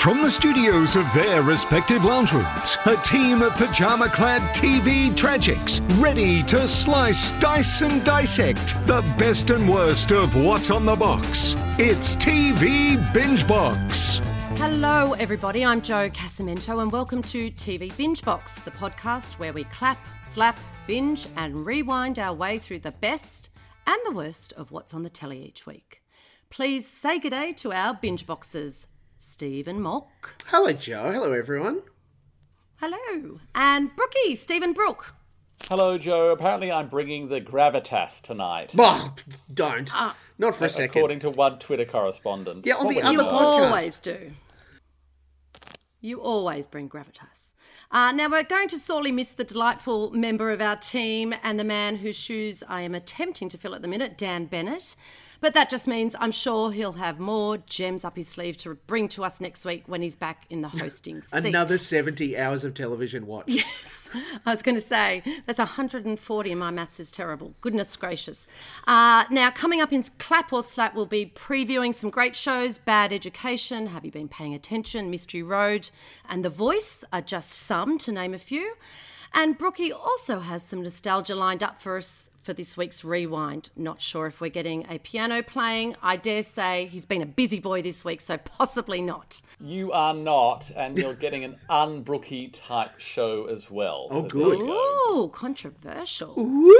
From the studios of their respective lounge rooms, a team of pajama clad TV tragics ready to slice, dice, and dissect the best and worst of what's on the box. It's TV Binge Box. Hello, everybody. I'm Joe Casamento, and welcome to TV Binge Box, the podcast where we clap, slap, binge, and rewind our way through the best and the worst of what's on the telly each week. Please say good day to our binge boxes, Steve and Molk. Hello, Joe. Hello, everyone. Hello. And Brookie, Stephen Brook. Hello, Joe. Apparently, I'm bringing the gravitas tonight. Oh, don't. Not for a second. According to one Twitter correspondent. Yeah, on What the would you other know? podcast. Always do. You always bring gravitas. Uh, now, we're going to sorely miss the delightful member of our team and the man whose shoes I am attempting to fill at the minute, Dan Bennett. But that just means I'm sure he'll have more gems up his sleeve to bring to us next week when he's back in the hosting seat. Another 70 hours of television watch. Yes, I was going to say that's 140, and my maths is terrible. Goodness gracious. Uh, now, coming up in Clap or Slap, we'll be previewing some great shows Bad Education, Have You Been Paying Attention, Mystery Road, and The Voice are just some, to name a few. And Brookie also has some nostalgia lined up for us for this week's rewind. Not sure if we're getting a piano playing. I dare say he's been a busy boy this week, so possibly not. You are not, and you're getting an unbrookie type show as well. Oh, So good. there you go. Ooh, controversial. Woo!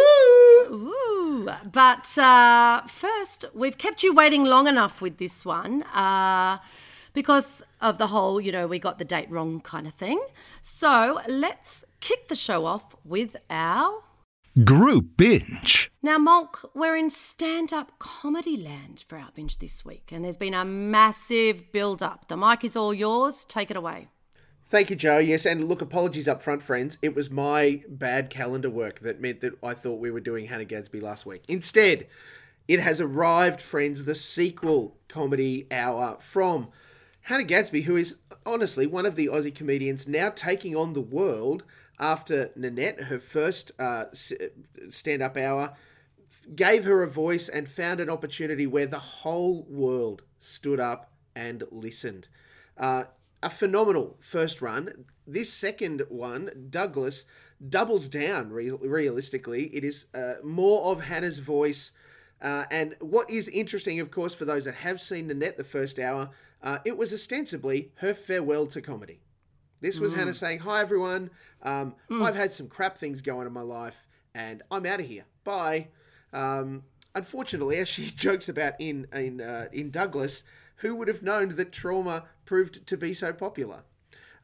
Ooh, but uh, first, we've kept you waiting long enough with this one uh, because of the whole, you know, we got the date wrong kind of thing. So let's kick the show off with our. Group Binge. Now, Molk, we're in stand up comedy land for our binge this week, and there's been a massive build up. The mic is all yours. Take it away. Thank you, Joe. Yes, and look, apologies up front, friends. It was my bad calendar work that meant that I thought we were doing Hannah Gadsby last week. Instead, it has arrived, friends, the sequel comedy hour from Hannah Gadsby, who is honestly one of the Aussie comedians now taking on the world after Nanette, her first uh, stand up hour, gave her a voice and found an opportunity where the whole world stood up and listened. Uh, a phenomenal first run. This second one, Douglas, doubles down re- realistically. It is uh, more of Hannah's voice. Uh, and what is interesting, of course, for those that have seen Nanette the first hour, uh, it was ostensibly her farewell to comedy. This was Hannah saying, Hi, everyone. Um, I've had some crap things going in my life, and I'm out of here. Bye. Um, unfortunately, as she jokes about in, in, uh, in Douglas, who would have known that trauma proved to be so popular?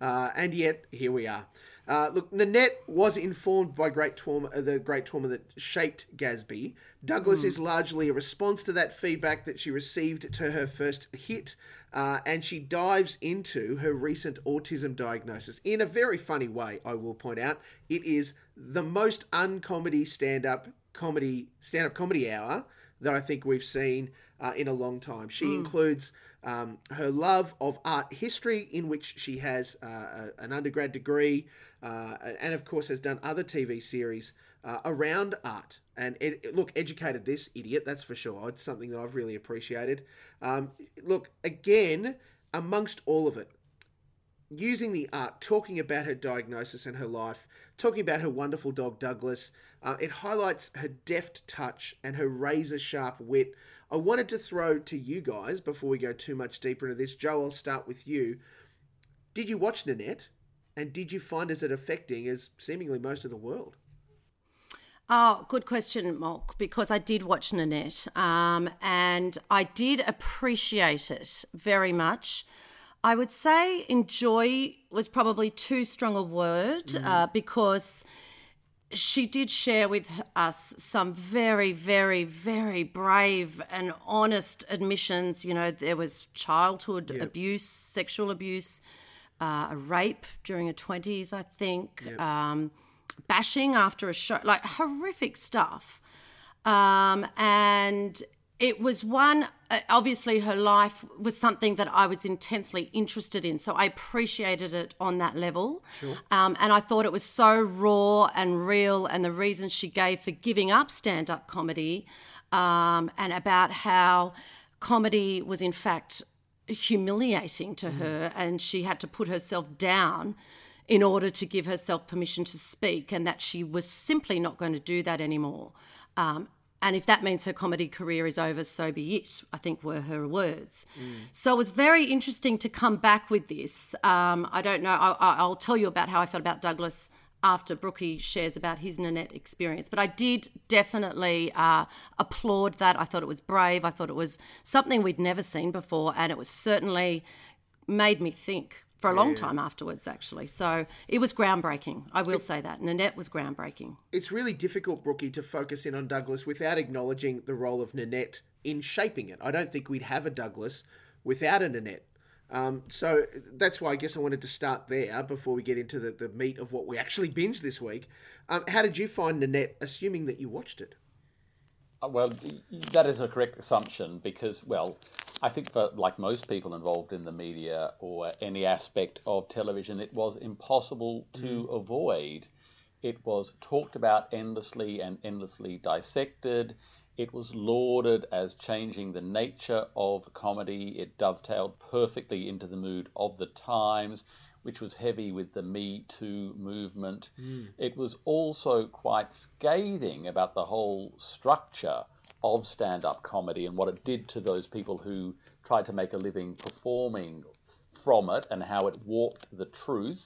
Uh, and yet, here we are. Uh, look, Nanette was informed by great trauma, uh, the great trauma that shaped Gadsby. Douglas is largely a response to that feedback that she received to her first hit, uh, and she dives into her recent autism diagnosis in a very funny way. I will point out it is the most uncomedy stand-up comedy stand-up comedy hour that I think we've seen uh, in a long time. She includes um, her love of art history, in which she has uh, a, an undergrad degree, uh, and of course has done other TV series uh, around art. And it, it- look, educated this idiot, that's for sure. It's something that I've really appreciated. Um, look, again, amongst all of it, using the art, talking about her diagnosis and her life, talking about her wonderful dog Douglas. Uh, it highlights her deft touch and her razor sharp wit. I wanted to throw to you guys before we go too much deeper into this. Joe, I'll start with you. Did you watch Nanette? And did you find as it affecting as seemingly most of the world? Oh, good question, Molk, because I did watch Nanette um, and I did appreciate it very much. I would say enjoy was probably too strong a word uh, because she did share with us some very, very, very brave and honest admissions. You know, there was childhood abuse, sexual abuse, uh, a rape during her 20s, I think, um, bashing after a show, like horrific stuff. Um, and it was one, uh, obviously, her life was something that I was intensely interested in. So I appreciated it on that level. Um, and I thought it was so raw and real. And the reason she gave for giving up stand up comedy um, and about how comedy was, in fact, humiliating to her, and she had to put herself down in order to give herself permission to speak, and that she was simply not going to do that anymore. Um, and if that means her comedy career is over, so be it, I think were her words. Mm. So it was very interesting to come back with this. Um, I don't know, I, will tell you about how I felt about Douglas after Brookie shares about his Nanette experience. But I did definitely uh, applaud that. I thought it was brave. I thought it was something we'd never seen before. And it was certainly made me think for a long time afterwards, actually. So it was groundbreaking. I will it, say that. Nanette was groundbreaking. It's really difficult, Brookie, to focus in on Douglas without acknowledging the role of Nanette in shaping it. I don't think we'd have a Douglas without a Nanette. Um, so that's why I guess I wanted to start there before we get into the, the meat of what we actually binged this week. Um, how did you find Nanette, assuming that you watched it? Uh, well, that is a correct assumption because, well, I think for like most people involved in the media or any aspect of television, it was impossible to mm. avoid. It was talked about endlessly and endlessly dissected. It was lauded as changing the nature of comedy. It dovetailed perfectly into the mood of the times, which was heavy with the Me Too movement. Mm. It was also quite scathing about the whole structure of stand up comedy and what it did to those people who tried to make a living performing from it and how it warped the truth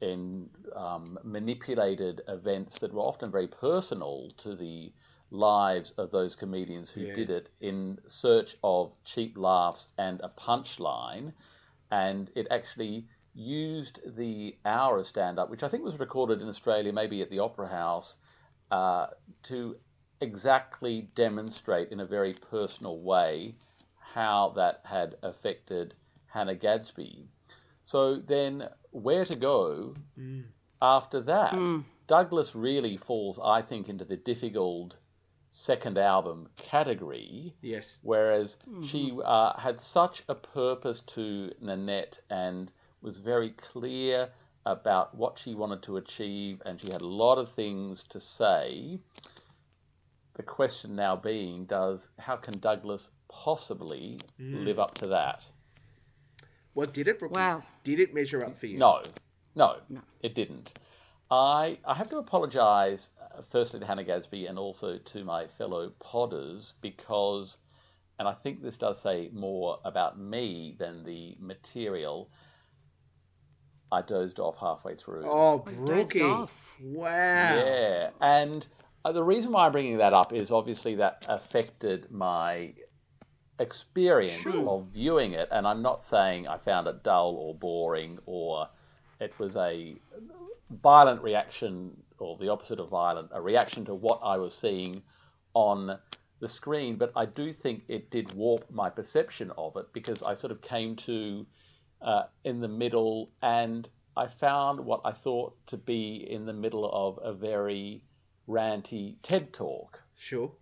in um, manipulated events that were often very personal to the lives of those comedians who yeah. did it in search of cheap laughs and a punchline. And it actually used the hour of stand up, which I think was recorded in Australia, maybe at the Opera House, uh, to exactly demonstrate in a very personal way how that had affected Hannah Gadsby. So then, where to go mm. after that? Mm. Douglas really falls, I think, into the difficult second album category. Yes. Whereas mm-hmm. she uh, had such a purpose to Nanette and was very clear about what she wanted to achieve, and she had a lot of things to say the question now being does how can Douglas possibly mm. live up to that? Well, did it, Brooklyn? Wow. Did it measure up for you? No, no, no. it didn't. I, I have to apologise uh, firstly to Hannah Gadsby and also to my fellow podders because, and I think this does say more about me than the material. I dozed off halfway through. Oh, Brookie! Wow. Yeah, and the reason why I'm bringing that up is obviously that affected my experience of viewing it, and I'm not saying I found it dull or boring or it was a violent reaction or the opposite of violent, a reaction to what I was seeing on the screen, but I do think it did warp my perception of it because I sort of came to uh, in the middle and I found what I thought to be in the middle of a very ranty TED talk. Sure.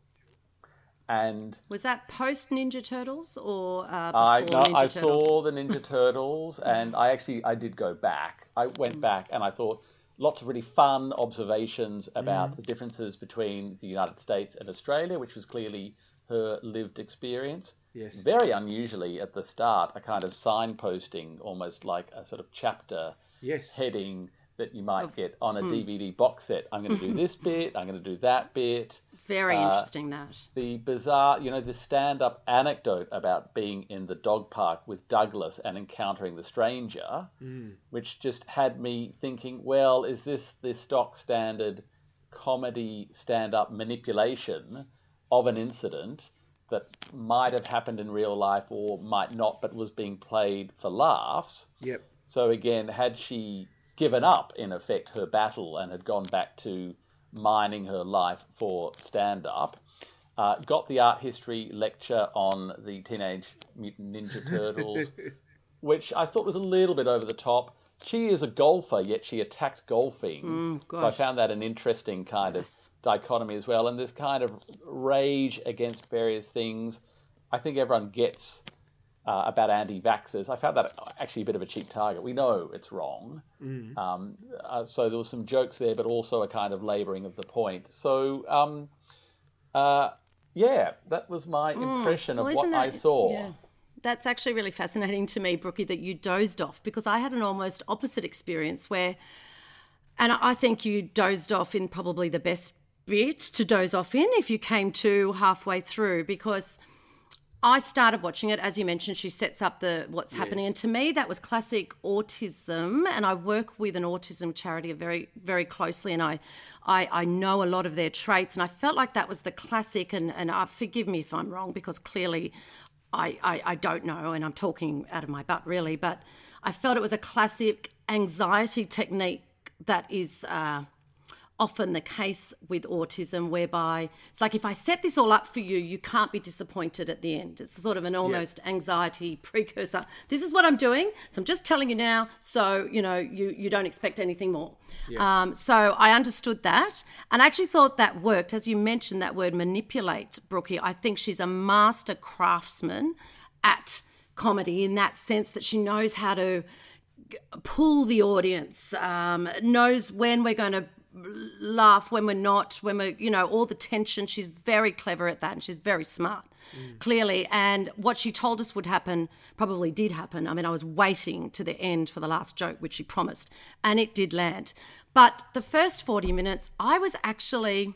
And was that post Ninja Turtles or uh, before I, no, Ninja I Turtles? saw the Ninja Turtles, and I actually I did go back. I went mm. back, and I thought lots of really fun observations about mm. the differences between the United States and Australia, which was clearly her lived experience. Yes. Very unusually at the start, a kind of signposting, almost like a sort of chapter yes. heading that you might get on a mm. DVD box set. I'm going to do this bit. I'm going to do that bit. Very uh, interesting. That the bizarre, you know, the stand-up anecdote about being in the dog park with Douglas and encountering the stranger, mm. which just had me thinking, well, is this the stock standard comedy stand-up manipulation of an incident? that might have happened in real life or might not, but was being played for laughs. Yep. So again, had she given up, in effect, her battle and had gone back to mining her life for stand up. Uh, got the art history lecture on the Teenage Mutant Ninja Turtles, which I thought was a little bit over the top. She is a golfer, yet she attacked golfing. Mm, so I found that an interesting kind yes. of dichotomy as well. And this kind of rage against various things. I think everyone gets uh, about anti-vaxxers. I found that actually a bit of a cheap target. We know it's wrong. Mm. Um, uh, so there was some jokes there, but also a kind of labouring of the point. So, um, uh, yeah, that was my mm. impression well, of what that, I saw. Yeah. that's actually really fascinating to me, Brookie, that you dozed off because I had an almost opposite experience where, and I think you dozed off in probably the best bit to doze off in if you came to halfway through because I started watching it as you mentioned she sets up the what's happening. And to me that was classic autism. And I work with an autism charity very very closely and I I, I know a lot of their traits. And I felt like that was the classic. And and uh, forgive me if I'm wrong because clearly I, I, I don't know and I'm talking out of my butt really. But I felt it was a classic anxiety technique that is uh, often the case with autism, whereby it's like if I set this all up for you, you can't be disappointed at the end. It's sort of an almost anxiety precursor. This is what I'm doing, so I'm just telling you now, so you know you you don't expect anything more. Um, so I understood that, and I actually thought that worked. As you mentioned that word manipulate, Brookie, I think she's a master craftsman at comedy in that sense that she knows how to pull the audience, um, knows when we're going to laugh, when we're not, when we're, you know, all the tension. She's very clever at that and she's very smart, mm. clearly. And what she told us would happen probably did happen. I mean, I was waiting to the end for the last joke, which she promised, and it did land. But the first 40 minutes, I was actually,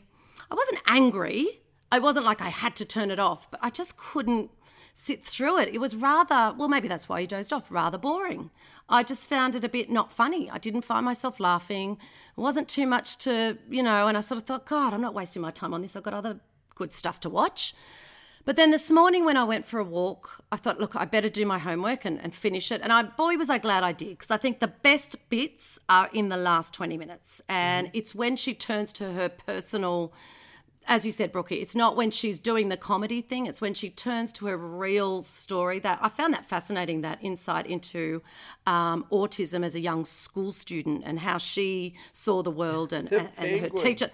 I wasn't angry. I wasn't like I had to turn it off, but I just couldn't sit through it. It was rather, well, maybe that's why you dozed off, rather boring. I just found it a bit not funny. I didn't find myself laughing. It wasn't too much to, you know, and I sort of thought, God, I'm not wasting my time on this. I've got other good stuff to watch. But then this morning when I went for a walk, I thought, look, I better do my homework and, and finish it. And I, boy, was I glad I did, because I think the best bits are in the last 20 minutes. And mm-hmm. it's when she turns to her personal as you said, Brookie, it's not when she's doing the comedy thing, it's when she turns to her real story. That I found that fascinating, that insight into um, autism as a young school student and how she saw the world and, and, and her teacher.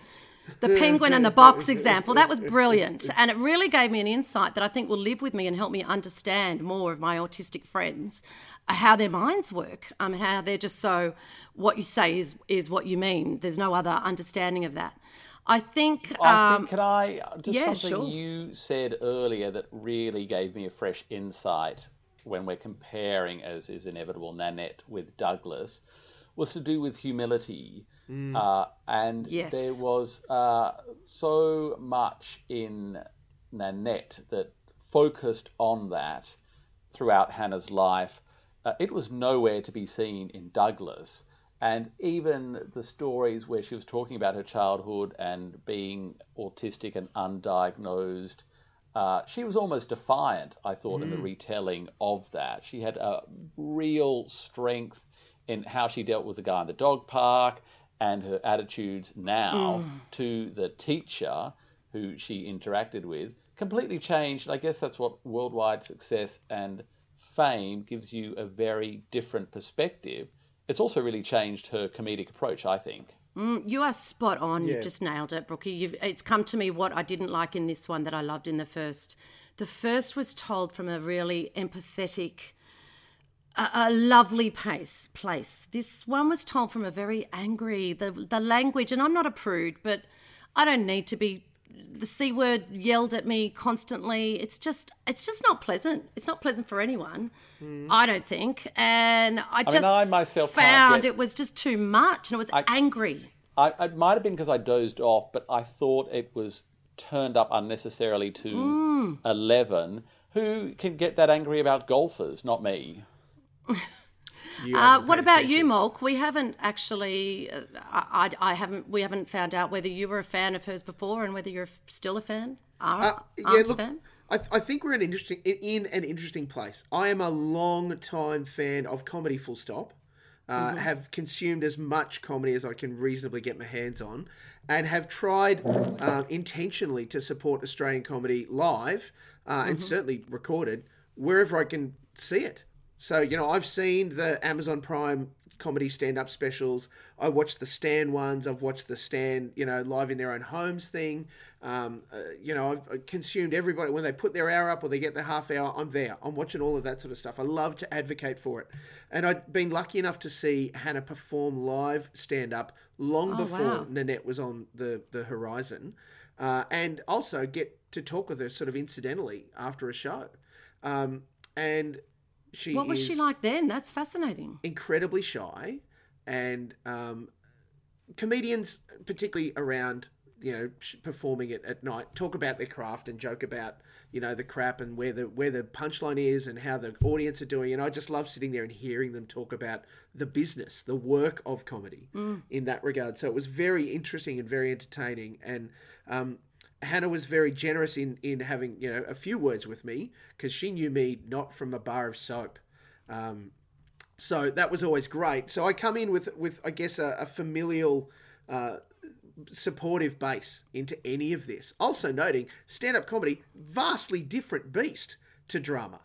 The penguin and the box example, that was brilliant. And it really gave me an insight that I think will live with me and help me understand more of my autistic friends, uh, how their minds work, um, and how they're just so, what you say is, is what you mean. There's no other understanding of that. I think. I Um, think, can I just yeah, something sure. you said earlier that really gave me a fresh insight when we're comparing, as is inevitable, Nanette with Douglas, was to do with humility. Uh, and Yes. there was uh, so much in Nanette that focused on that throughout Hannah's life. Uh, it was nowhere to be seen in Douglas. And even the stories where she was talking about her childhood and being autistic and undiagnosed, uh, she was almost defiant, I thought, in the retelling of that. She had a real strength in how she dealt with the guy in the dog park and her attitudes now to the teacher who she interacted with completely changed. I guess that's what worldwide success and fame gives you a very different perspective. It's also really changed her comedic approach, I think. Mm, you are spot on. Yeah. You've just nailed it, Brookie. You've, it's come to me what I didn't like in this one that I loved in the first. The first was told from a really empathetic, a, a lovely pace place. This one was told from a very angry. The the language, and I'm not a prude, but I don't need to be. The c word yelled at me constantly. It's just, it's just not pleasant. It's not pleasant for anyone. Hmm. I don't think. And I just I myself found get- it was just too much, and it was angry. I, it might have been because I dozed off, but I thought it was turned up unnecessarily to hmm. 11. Who can get that angry about golfers? Not me. Uh, what about attention. you, Molk? We haven't actually, uh, I, I, haven't, we haven't found out whether you were a fan of hers before and whether you're still a fan. Are, Uh, yeah, look, fan? I, I think we're an interesting in, in an interesting place. I am a long time fan of comedy. Full stop. Uh, Mm-hmm. Have consumed as much comedy as I can reasonably get my hands on, and have tried uh, intentionally to support Australian comedy live uh, Mm-hmm. and certainly recorded wherever I can see it. So you know, I've seen the Amazon Prime comedy stand-up specials. I watched the Stan ones. I've watched the Stan, you know, live in their own homes thing. Um, uh, you know, I've consumed everybody when they put their hour up or they get their half hour. I'm there. I'm watching all of that sort of stuff. I love to advocate for it, and I've been lucky enough to see Hannah perform live stand-up long before wow. Nanette was on the the horizon, uh, and also get to talk with her sort of incidentally after a show. Um, and she What was she like then? That's fascinating. incredibly shy, and um, comedians, particularly around you know performing it at night, talk about their craft and joke about you know the crap and where the where the punchline is and how the audience are doing. And I just love sitting there and hearing them talk about the business, the work of comedy in that regard. So it was very interesting and very entertaining. And um, Hannah was very generous in in having you know a few words with me because she knew me not from a bar of soap. Um, so that was always great. So I come in with with I guess a, a familial, uh, supportive base into any of this. Also noting stand up comedy vastly different beast to drama,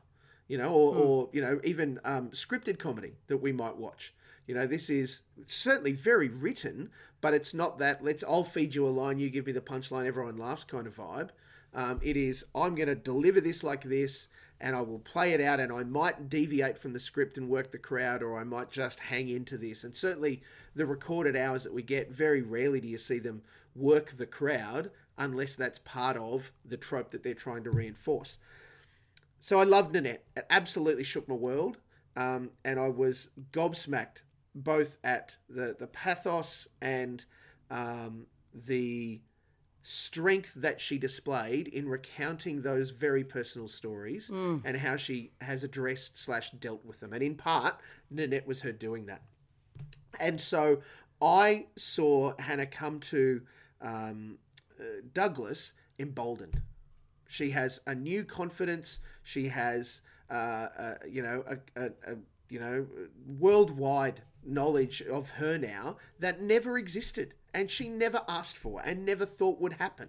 you know, or, or you know even um, scripted comedy that we might watch. You know, this is certainly very written, but it's not that let's I'll feed you a line, you give me the punchline, everyone laughs kind of vibe. Um, it is I'm going to deliver this like this, and I will play it out, and I might deviate from the script and work the crowd, or I might just hang into this. And certainly, the recorded hours that we get, very rarely do you see them work the crowd unless that's part of the trope that they're trying to reinforce. So I loved Nanette. It absolutely shook my world, um, and I was gobsmacked both at the the pathos and um, the strength that she displayed in recounting those very personal stories and how she has addressed slash dealt with them. And in part, Nanette was her doing that. And so I saw Hannah come to um, uh, Douglas emboldened. She has a new confidence. She has, uh, uh, you know, a, a, a you know worldwide knowledge of her now that never existed, and she never asked for, and never thought would happen.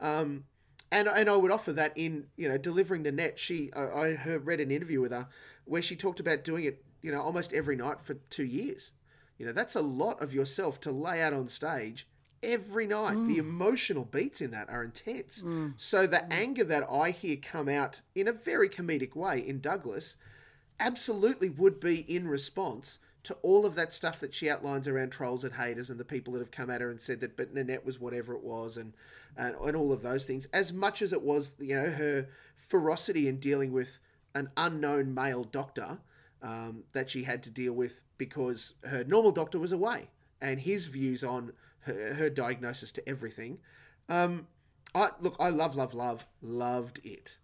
Um, and and I would offer that in you know delivering the net. She I, I heard, read an interview with her where she talked about doing it you know almost every night for two years. You know that's a lot of yourself to lay out on stage every night. The mm. emotional beats in that are intense. Mm. So the mm. anger that I hear come out in a very comedic way in Douglas absolutely would be in response to all of that stuff that she outlines around trolls and haters and the people that have come at her and said that but Nanette was whatever it was and, and and all of those things. As much as it was you know her ferocity in dealing with an unknown male doctor um, that she had to deal with because her normal doctor was away and his views on her, her diagnosis to everything. Um, I look I love love love loved it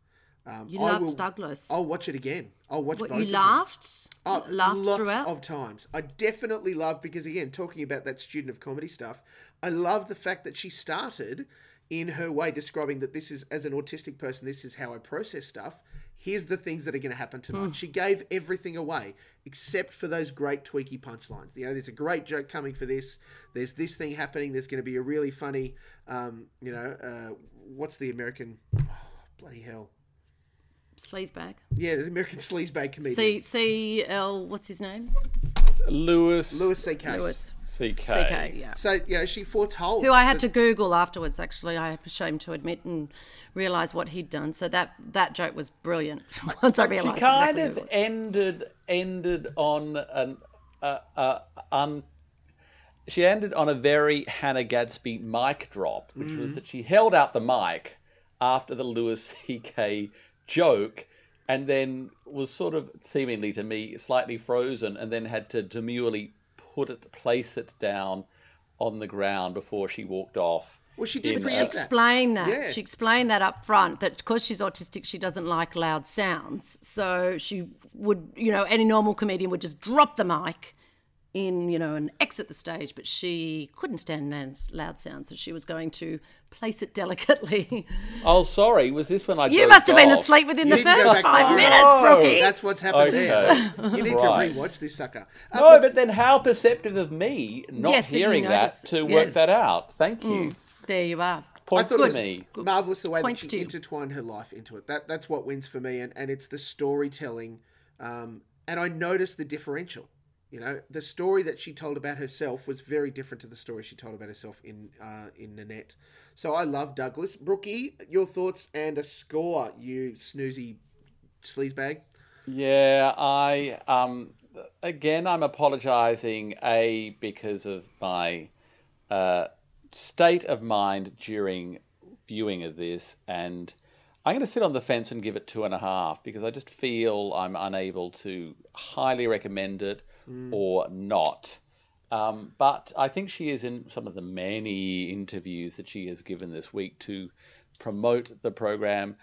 um, You I loved will- Douglas. I'll watch it again. I'll watch What, both. you laughed? Oh, laughed lots throughout? of times. I definitely love because again, talking about that student of comedy stuff, I love the fact that she started in her way describing that this is as an autistic person, this is how I process stuff. Here's the things that are going to happen tonight. Hmm. She gave everything away except for those great tweaky punchlines. You know, there's a great joke coming for this. There's this thing happening. There's going to be a really funny, um, you know, uh, what's the American? Oh, bloody hell! Sleazebag. Yeah, the American sleazebag comedian. C C L. What's his name? Lewis, Louis C.K. Louis CK. C.K. Yeah. So you know, she foretold Who I had that- to Google afterwards. Actually, I am ashamed to admit and realise what he'd done. So that that joke was brilliant. Once I realised. She kind exactly of who it was. ended ended on an uh, uh, un. She ended on a very Hannah Gadsby mic drop, which was that she held out the mic after the Louis C.K. joke, and then was sort of seemingly to me slightly frozen, and then had to demurely put it, place it down on the ground before she walked off. Well, she did in bring a- uh, that. explained that. Yeah. She explained that up front that because she's autistic, she doesn't like loud sounds. So she would, you know, any normal comedian would just drop the mic in, you know, and exit the stage. But she couldn't stand nan- loud sounds, so she was going to place it delicately. Oh, sorry, was this when I? you dozed must have been asleep within You the first back five far minutes, enough. Brookie. That's what's happened Okay. there. You need Right. to rewatch this sucker. Uh, No, look, but then how perceptive of me not Yes, hearing that noticed. to work Yes. that out. Thank you. there you are. Point I thought to it was me. marvelous the way that she intertwined her life into it. That that's what wins for me, and, and it's the storytelling. Um, and I noticed the differential. You know, the story that she told about herself was very different to the story she told about herself in uh, in Nanette. So I love Douglas. Brookie, your thoughts and a score, you snoozy sleazebag. Yeah, I um again I'm apologizing a because of my uh, state of mind during viewing of this and I'm going to sit on the fence and give it two and a half because I just feel I'm unable to highly recommend it or not. Um, but I think she is in some of the many interviews that she has given this week to promote the program.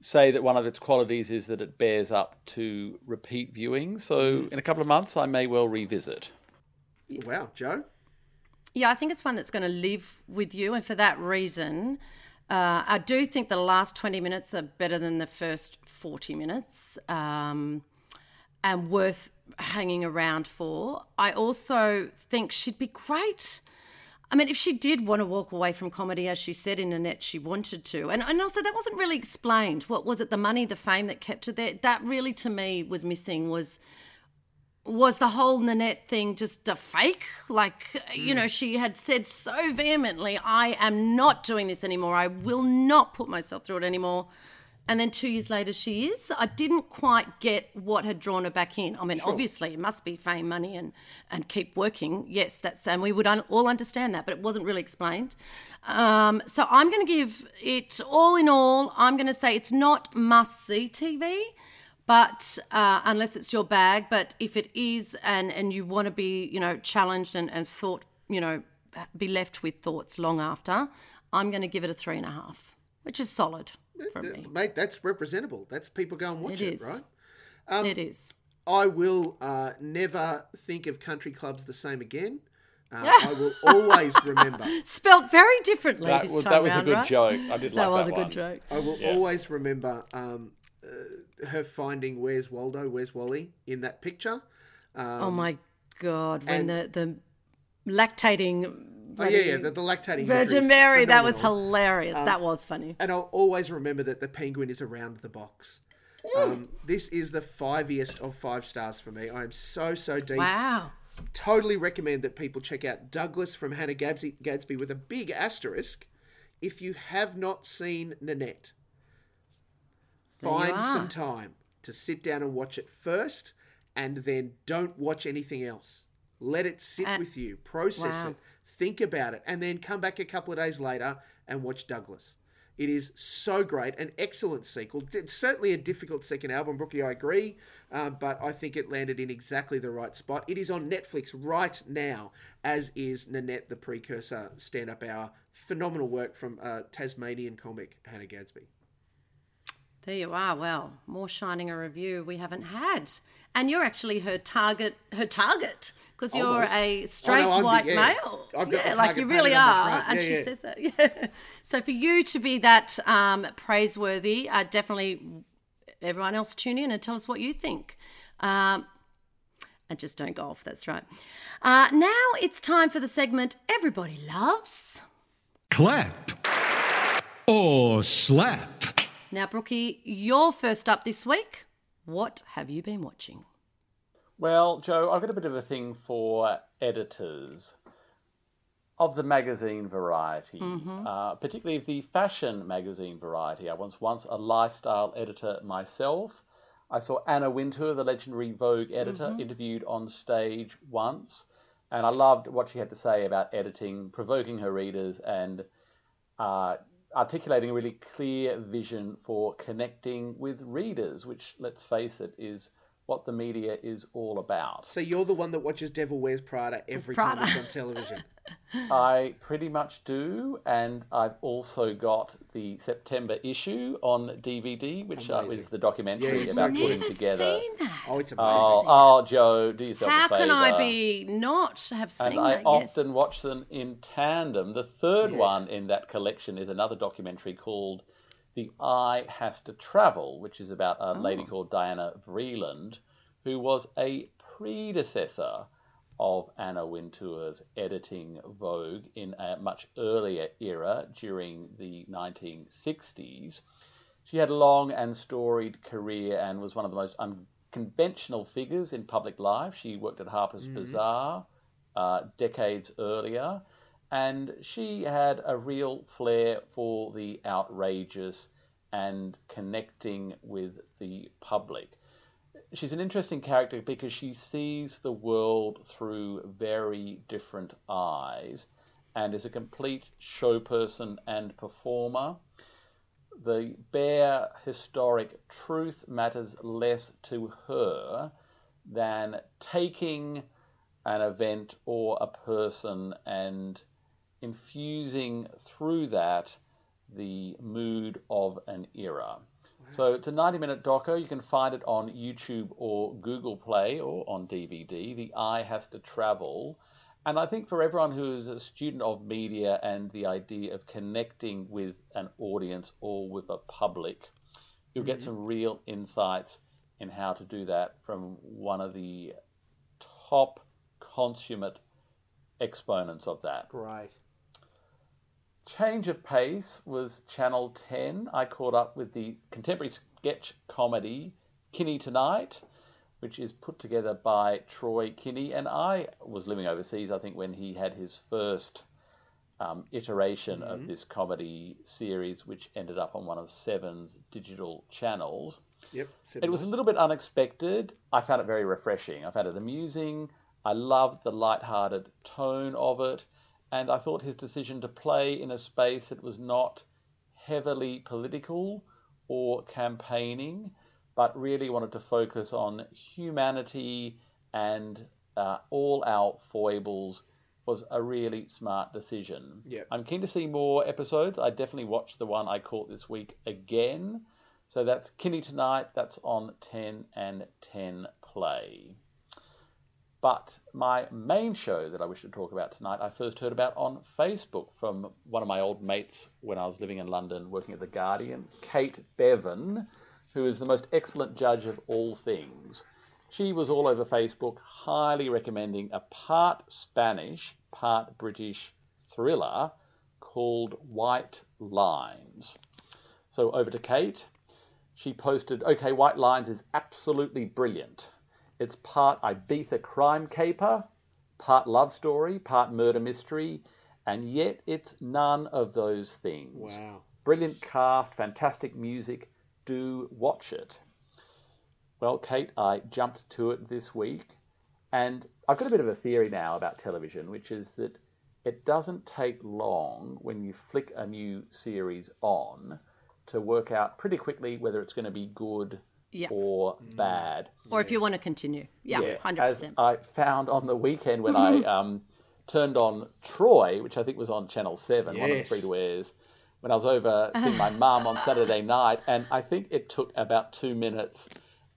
Say that one of its qualities is that it bears up to repeat viewing. So in a couple of months, I may well revisit. Wow, Joe. Yeah, I think it's one that's going to live with you, and for that reason, uh, I do think the last twenty minutes are better than the first forty minutes, um, and worth hanging around for. I also think she'd be great. I mean, if she did want to walk away from comedy, as she said in Nanette, she wanted to, and and also that wasn't really explained. What was it? The money, the fame that kept her there. That really, to me, was missing. Was was the whole Nanette thing just a fake? Like, you mm. know, she had said so vehemently, I am not doing this anymore. I will not put myself through it anymore. And then two years later, she is. I didn't quite get what had drawn her back in. I mean, obviously, it must be fame, money, and and keep working. Yes, that's and we would un- all understand that, but it wasn't really explained. Um, so I'm going to give it all in all. I'm going to say it's not must see TV but uh, unless it's your bag but if it is and and you want to be you know challenged and, and thought you know be left with thoughts long after i'm going to give it a three and a half which is solid from me Mate, that's representable. That's people go and watch It it, is. right? it is I will uh, never think of country clubs the same again. Uh, I will always remember. spelt very differently That this was, time that was round, a good right? joke. I did like that was that a good joke I will Yeah. always remember um, uh, her finding "Where's Waldo? Where's Wally?" in that picture. Um, oh my god when and- the the lactating oh yeah, yeah, the, the lactating virgin mary that was hilarious that was funny And I'll always remember that the penguin is around the box. Um, this is the fiviest of five stars for me. I am so so deep. wow Totally recommend that people check out Douglas from Hannah Gadsby, Gadsby with a big asterisk. If you have not seen Nanette, There find some time to sit down and watch it first, and then don't watch anything else. Let it sit Uh, with you, process wow. it, think about it, and then come back a couple of days later and watch Douglas. It is so great, an excellent sequel. It's certainly a difficult second album, Brookie, I agree, uh, but I think it landed in exactly the right spot. It is on Netflix right now, as is Nanette, the precursor stand up hour. Phenomenal work from uh, Tasmanian comic Hannah Gadsby. There you are. Well, more shining a review we haven't had, and you're actually her target. Her target because you're Almost. a I straight know, I'm the- white yeah. male. I've got yeah, like you really are, the and Yeah, she yeah. says that. Yeah. So for you to be that um, praiseworthy, uh, definitely everyone else tune in and tell us what you think. Um, and just don't golf. That's right. Uh, now it's time for the segment everybody loves. Clap or slap. Now, Brookie, you're first up this week. What have you been watching? Well, Joe, I've got a bit of a thing for editors of the magazine variety, uh, particularly the fashion magazine variety. I was once a lifestyle editor myself. I saw Anna Wintour, the legendary Vogue editor, interviewed on stage once, and I loved what she had to say about editing, provoking her readers, and uh, articulating a really clear vision for connecting with readers, which, let's face it, is what the media is all about. So you're the one that watches Devil Wears Prada every Prada. time it's on television. I pretty much do, and I've also got the September issue on DVD, which uh, Amazing. is the documentary Yes. about Never putting together. seen that. Oh, it's amazing. Oh, oh, Joe, do yourself How a favor. can I be not have seen And I that? often yes. watch them in tandem. The third Yes. one in that collection is another documentary called The Eye Has to Travel, which is about a Oh. lady called Diana Vreeland, who was a predecessor of Anna Wintour's editing Vogue in a much earlier era during the 1960s. She had a long and storied career and was one of the most unconventional figures in public life. She worked at Harper's Bazaar uh, decades earlier, and she had a real flair for the outrageous and connecting with the public. She's an interesting character because she sees the world through very different eyes and is a complete show person and performer the bare historic truth matters less to her than taking an event or a person and infusing through that the mood of an era. So it's a 90 minute doco. You can find it on YouTube or Google Play or on DVD. The Eye Has to Travel. And I think for everyone who is a student of media and the idea of connecting with an audience or with a public, you'll get mm-hmm. some real insights in how to do that from one of the top consummate exponents of that. Great. Change of pace was Channel 10. I caught up with the contemporary sketch comedy Kinne Tonight, which is put together by Troy Kinne. And I was living overseas, I think, when he had his first um, iteration of this comedy series, which ended up on one of Seven's digital channels. Yep. It was a little bit unexpected. I found it very refreshing. I found it amusing. I loved the light-hearted tone of it, and I thought his decision to play in a space that was not heavily political or campaigning, but really wanted to focus on humanity and uh, all our foibles was a really smart decision. Yep. I'm keen to see more episodes. I definitely watched the one I caught this week again. So that's Kinne Tonight. That's on 10 and 10 Play. But my main show that I wish to talk about tonight, I first heard about on Facebook from one of my old mates when I was living in London working at The Guardian, Kate Bevan, who is the most excellent judge of all things. She was all over Facebook, highly recommending a part Spanish, part British thriller called White Lines. So over to Kate. She posted, okay, White Lines is absolutely brilliant. It's part Ibiza crime caper, part love story, part murder mystery, and yet it's none of those things. Wow. Brilliant cast, fantastic music. Do watch it. Well, Kate, I jumped to it this week, and I've got a bit of a theory now about television, which is that it doesn't take long when you flick a new series on to work out pretty quickly whether it's going to be good Yeah. or bad. Or if you want to continue. Yeah, hundred As percent. I found on the weekend when I um, turned on Troy, which I think was on Channel 7, one of the free to airs, when I was over seeing my mum on Saturday night, and I think it took about two minutes.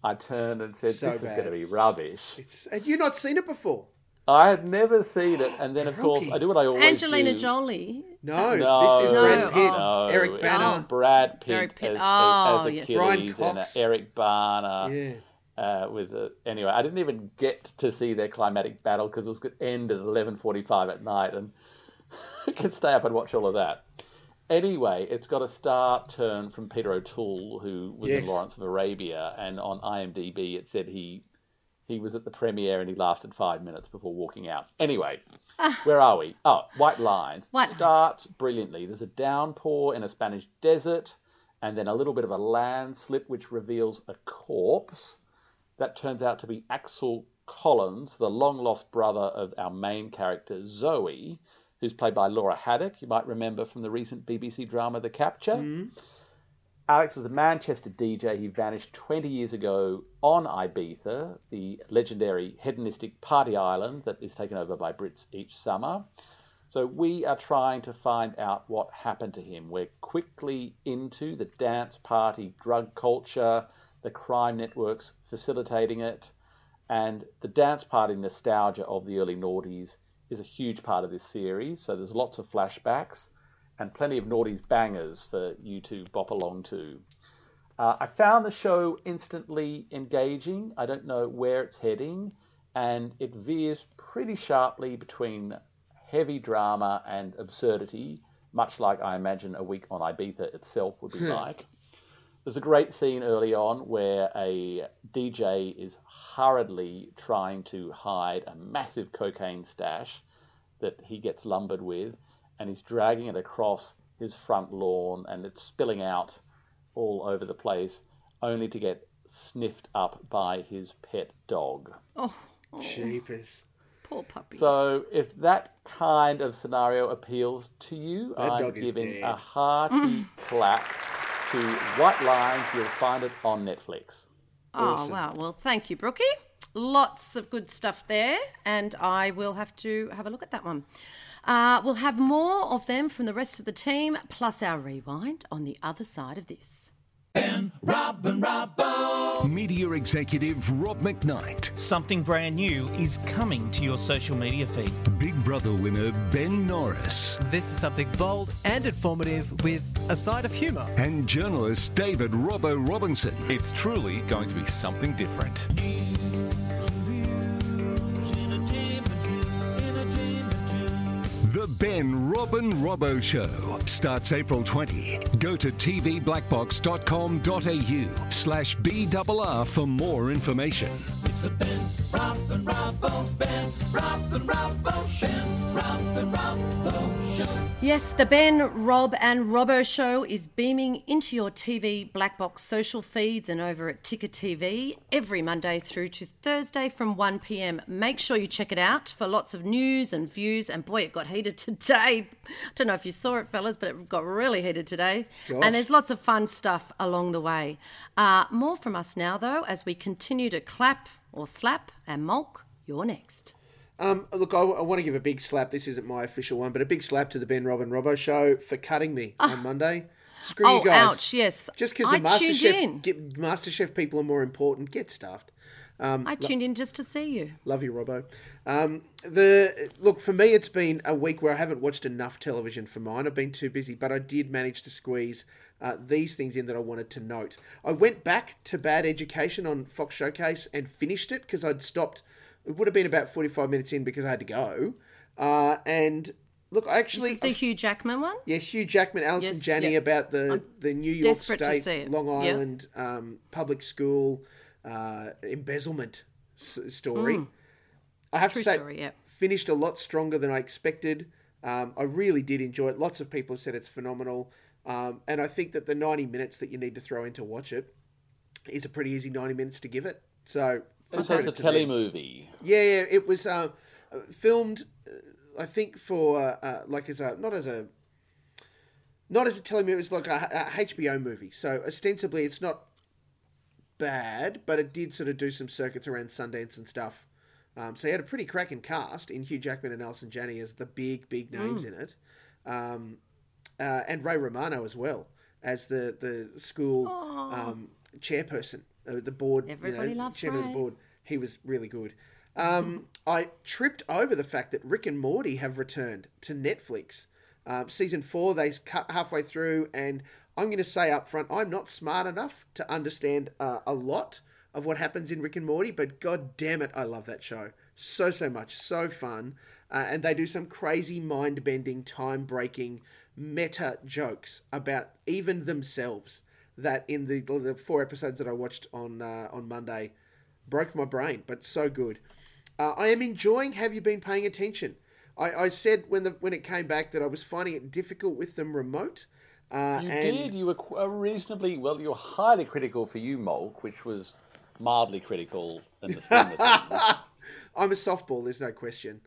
I turned and said, So This is going to be rubbish. It's and you've not seen it before. I had never seen it, and then, of course, I do what I always do. Angelina do. Jolie. No, No, this is No, Brad Pitt, oh. Eric it's Bana. Brad Pitt, Eric Pitt. as, Oh, as, as yes. Achilles Brian and uh, Cox. Eric Bana. Yeah. uh, with the, anyway, I didn't even get to see their climatic battle because it was going to end at eleven forty-five at night, and I could stay up and watch all of that. Anyway, it's got a star turn from Peter O'Toole, who was in Lawrence of Arabia, and on IMDb it said he he was at the premiere and he lasted five minutes before walking out. Anyway, ah. where are we? Oh, White Lines White Lines. starts brilliantly. There's a downpour in a Spanish desert, and then a little bit of a landslip which reveals a corpse. That turns out to be Axel Collins, the long lost brother of our main character, Zoe, who's played by Laura Haddock. You might remember from the recent BBC drama The Capture. Mm-hmm. Alex was a Manchester DJ. He vanished 20 years ago on Ibiza, the legendary hedonistic party island that is taken over by Brits each summer. So we are trying to find out what happened to him. We're quickly into the dance party drug culture, the crime networks facilitating it, and the dance party nostalgia of the early noughties is a huge part of this series. So there's lots of flashbacks and plenty of noughties bangers for you to bop along to. Uh, I found the show instantly engaging. I don't know where it's heading, and it veers pretty sharply between heavy drama and absurdity, much like I imagine a week on Ibiza itself would be like. There's a great scene early on where a DJ is hurriedly trying to hide a massive cocaine stash that he gets lumbered with, and he's dragging it across his front lawn, and it's spilling out all over the place, only to get sniffed up by his pet dog. Oh, oh, Jeepers. poor puppy. So, if that kind of scenario appeals to you, That I'm giving dead. a hearty mm. clap to White Lines. You'll find it on Netflix. Oh, wow. Well, thank you, Brookie. Lots of good stuff there, and I will have to have a look at that one. Uh, we'll have more of them from the rest of the team, plus our rewind on the other side of this. Rob and Robbo. Media executive Rob McKnight. Something brand new is coming to your social media feed. Big Brother winner Ben Norris. This is something bold and informative with a side of humour. And journalist David Robbo Robinson. It's truly going to be something different. The Ben Robin Robbo Show starts April 20. Go to tvblackbox.com.au slash BRR for more information. It's the Ben, Rob and Robbo, Ben, Rob and Robbo, Ben, Rob and Robbo Show. Yes, the Ben, Rob, and Robbo show is beaming into your TV Black Box social feeds and over at Ticker TV every Monday through to Thursday from 1 pm. Make sure you check it out for lots of news and views. And boy, it got heated today. I don't know if you saw it, fellas, but it got really heated today. And there's lots of fun stuff along the way. Uh, more from us now, though, as we continue to clap or slap and Molk. You're next. Um, look, I, I want to give a big slap. This isn't my official one, but a big slap to the Ben Robin Robbo show for cutting me on Monday. Screw Oh, you guys. ouch, yes. Just because the MasterChef, get, MasterChef people are more important, get stuffed. I tuned in just to see you. Love you, Robbo. Um, the look for me, it's been a week where I haven't watched enough television for mine. I've been too busy, but I did manage to squeeze uh, these things in that I wanted to note. I went back to Bad Education on Fox Showcase and finished it because I'd stopped. It would have been about forty-five minutes in because I had to go. Uh, and look, I This actually is the Hugh Jackman one? Yes, Hugh Jackman, Allison Yes, Janney yeah. about the the New York State. Long. Island um, public school uh, embezzlement s- story. I have Mm. True to say, story, yeah. finished a lot stronger than I expected. Um, I really did enjoy it. Lots of people have said it's phenomenal, um, and I think that the ninety minutes that you need to throw in to watch it is a pretty easy ninety minutes to give it. So, full So it's a credit telly movie. Yeah, yeah, it was uh, uh, filmed, uh, I think, for uh, uh, like as a not as a not as a telemovie. It was like a, a HBO movie. So ostensibly, it's not bad, but it did sort of do some circuits around Sundance and stuff. Um, so he had a pretty cracking cast in Hugh Jackman and Allison Janney as the big, big names in it, um, uh, and Ray Romano as well as the the school um, chairperson, uh, the board. Everybody you know, loves chairman of the board. He was really good. Um, I tripped over the fact that Rick and Morty have returned to Netflix. Um, season four, they cut halfway through, and I'm going to say up front, I'm not smart enough to understand uh, a lot of what happens in Rick and Morty, but god damn it, I love that show so so much, so fun, uh, and they do some crazy mind bending, time breaking, meta jokes about even themselves. That in the the four episodes that I watched on uh, on Monday broke my brain, but so good. Uh, I am enjoying. Have you been paying attention? I, I said when the when it came back that I was finding it difficult with them remote. Uh, You and did. You were qu- uh, reasonably well. You were highly critical for you, Molk, which was mildly critical in the scheme of things. I'm a softball. There's no question.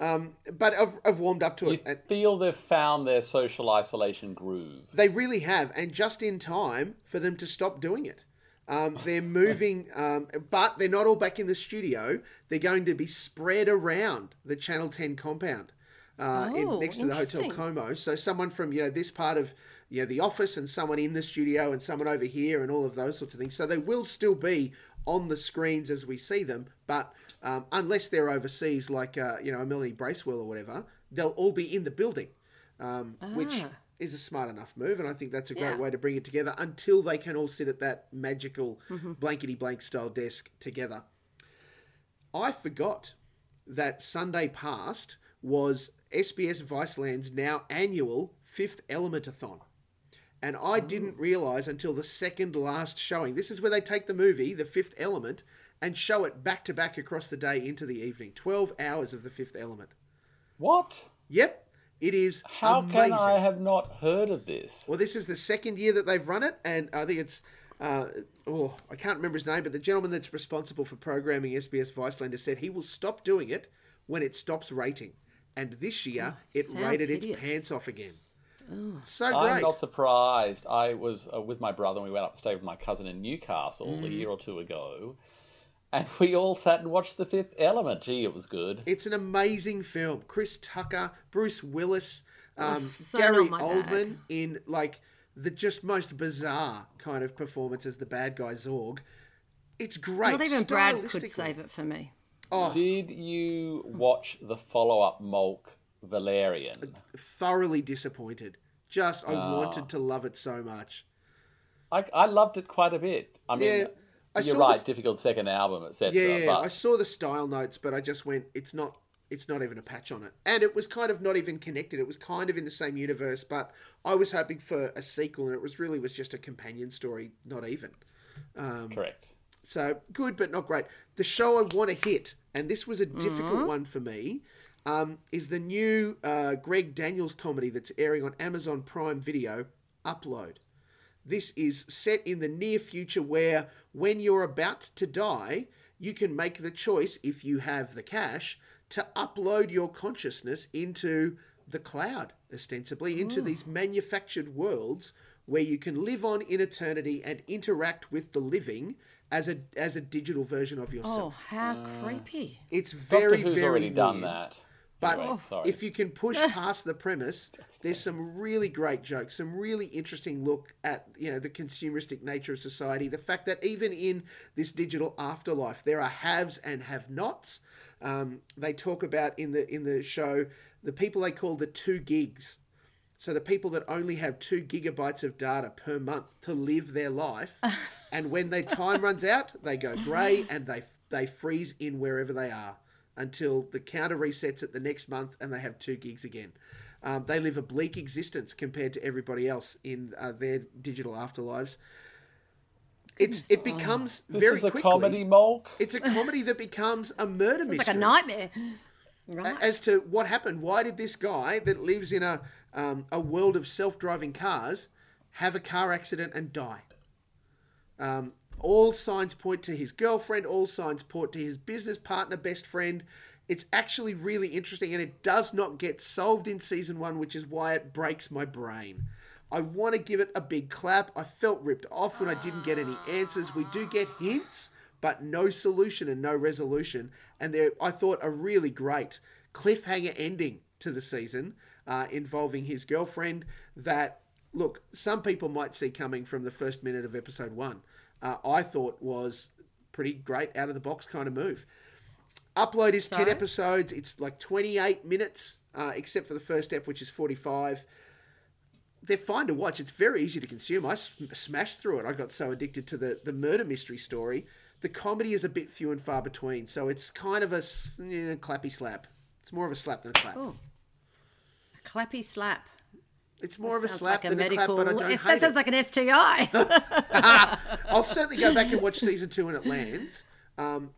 Um, but I've, I've warmed up to You it. and feel they've found their social isolation groove. They really have, and just in time for them to stop doing it. Um, they're moving, um, but they're not all back in the studio. They're going to be spread around the Channel 10 compound uh, in, Oh, next to the Hotel. Como. So someone from you know this part of you know the office, and someone in the studio, and someone over here, and all of those sorts of things. So they will still be on the screens as we see them, but um, unless they're overseas, like uh, you know a Melanie Bracewell or whatever, they'll all be in the building, um, which Ah. is a smart enough move, and I think that's a great Yeah. way to bring it together until they can all sit at that magical Mm-hmm. blankety blank style desk together. I forgot that Sunday past was SBS Viceland's now annual fifth Elementathon. And I didn't realise until the second last showing. This is where they take the movie, The Fifth Element, and show it back to back across the day into the evening. 12 hours of The Fifth Element. What? Yep, it is How amazing. can I have not heard of this? Well, this is the second year that they've run it, and I think it's. Uh, oh, I can't remember his name, but the gentleman that's responsible for programming SBS Viceland has said he will stop doing it when it stops rating. And this year, it sounds rated its pants off again. So I'm not surprised. I was uh, with my brother and we went up to stay with my cousin in Newcastle Mm. a year or two ago. And we all sat and watched The Fifth Element. Gee, it was good. It's an amazing film. Chris Tucker, Bruce Willis, um, so Gary Oldman bag. in like the just most bizarre kind of performance as the bad guy Zorg. It's great. Not even Brad could save it for me. Did you watch the follow up Molk Valerian? Thoroughly disappointed. Just I Ah. wanted to love it so much. I, I loved it quite a bit. I mean, Yeah, I you're right, this- difficult second album, etc. Yeah, yeah, but I saw the style notes, but I just went, it's not, it's not even a patch on it, and it was kind of not even connected. It was kind of in the same universe, but I was hoping for a sequel, and it was really was just a companion story, not even. correct. So good, but not great. The show I want to hit, and this was a difficult one for me, um, is the new uh, Greg Daniels comedy that's airing on Amazon Prime Video, Upload. This is set in the near future where, when you're about to die, you can make the choice, if you have the cash, to upload your consciousness into the cloud, ostensibly, into these manufactured worlds where you can live on in eternity and interact with the living as a as a digital version of yourself. Oh, yourself. how creepy. It's very, Doctor Who's very already done that. But if you can push past the premise, there's some really great jokes, some really interesting look at you know the consumeristic nature of society. The fact that even in this digital afterlife, there are haves and have-nots. Um, they talk about in the in the show the people they call the two gigs. So the people that only have two gigabytes of data per month to live their life, and when their time runs out, they go grey and they they freeze in wherever they are until the counter resets at the next month and they have two gigs again. Um, they live a bleak existence compared to everybody else in uh, their digital afterlives. It's it becomes this very is a quickly. comedy, Molk. It's a comedy that becomes a murder It's mystery like a nightmare. Right. as to what happened. Why did this guy that lives in a um, a world of self driving cars have a car accident and die? Um, all signs point to his girlfriend. All signs point to his business partner, best friend. It's actually really interesting, and it does not get solved in season one, which is why it breaks my brain. I want to give it a big clap. I felt ripped off when I didn't get any answers. We do get hints, but no solution and no resolution. And there, I thought a really great cliffhanger ending to the season uh, involving his girlfriend. That look, some people might see coming from the first minute of episode one. Uh, I thought was pretty great out of the box kind of move. Upload is 10 episodes. It's like 28 minutes, uh, except for the first step, which is 45 they're fine to watch. It's very easy to consume. I sm- smashed through it. I got so addicted to the, the murder mystery story. The comedy is a bit few and far between, so it's kind of a you know, clappy slap. It's more of a slap than a clap. Oh. A clappy slap. It's more of a slap like a than a clap, but I don't That hate sounds it. like an STI. I'll certainly go back and watch season two when it lands. Um,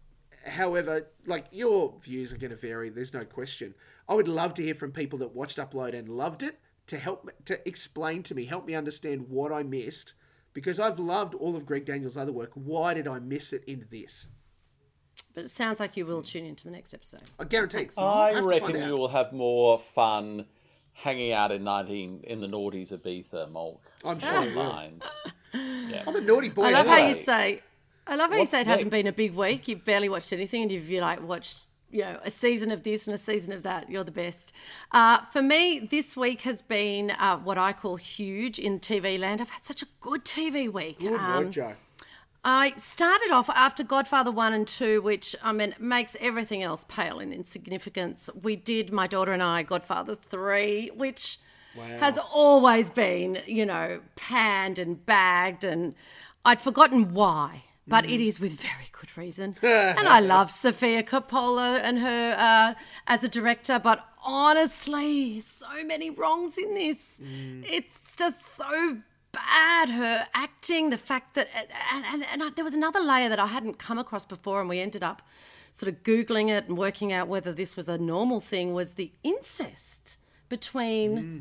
however, like your views are going to vary. There's no question. I would love to hear from people that watched Upload and loved it to help me, to explain to me, help me understand what I missed, because I've loved all of Greg Daniels' other work. Why did I miss it in this? but it sounds like you will tune into the next episode. I guarantee. I have to reckon you will have more fun hanging out in nineteen in the noughties Ibiza, Molk. I'm sure you. Mind. Yeah. I'm a naughty boy. I love how you say. I love how you say it hasn't been a big week. You've barely watched anything, and you've you like watched you know a season of this and a season of that. You're the best. Uh, for me, this week has been uh, what I call huge in TV land. I've had such a good TV week. Good Um, work, Joe. I started off after Godfather 1 and 2, which I mean makes everything else pale in insignificance. We did, my daughter and I, Godfather 3, which has always been, you know, panned and bagged, and I'd forgotten why. But it is with very good reason. and I love Sofia Coppola and her uh, as a director, but honestly, so many wrongs in this. It's just so bad her acting the fact that and, and, and I, there was another layer that i hadn't come across before and we ended up sort of googling it and working out whether this was a normal thing was the incest between hmm.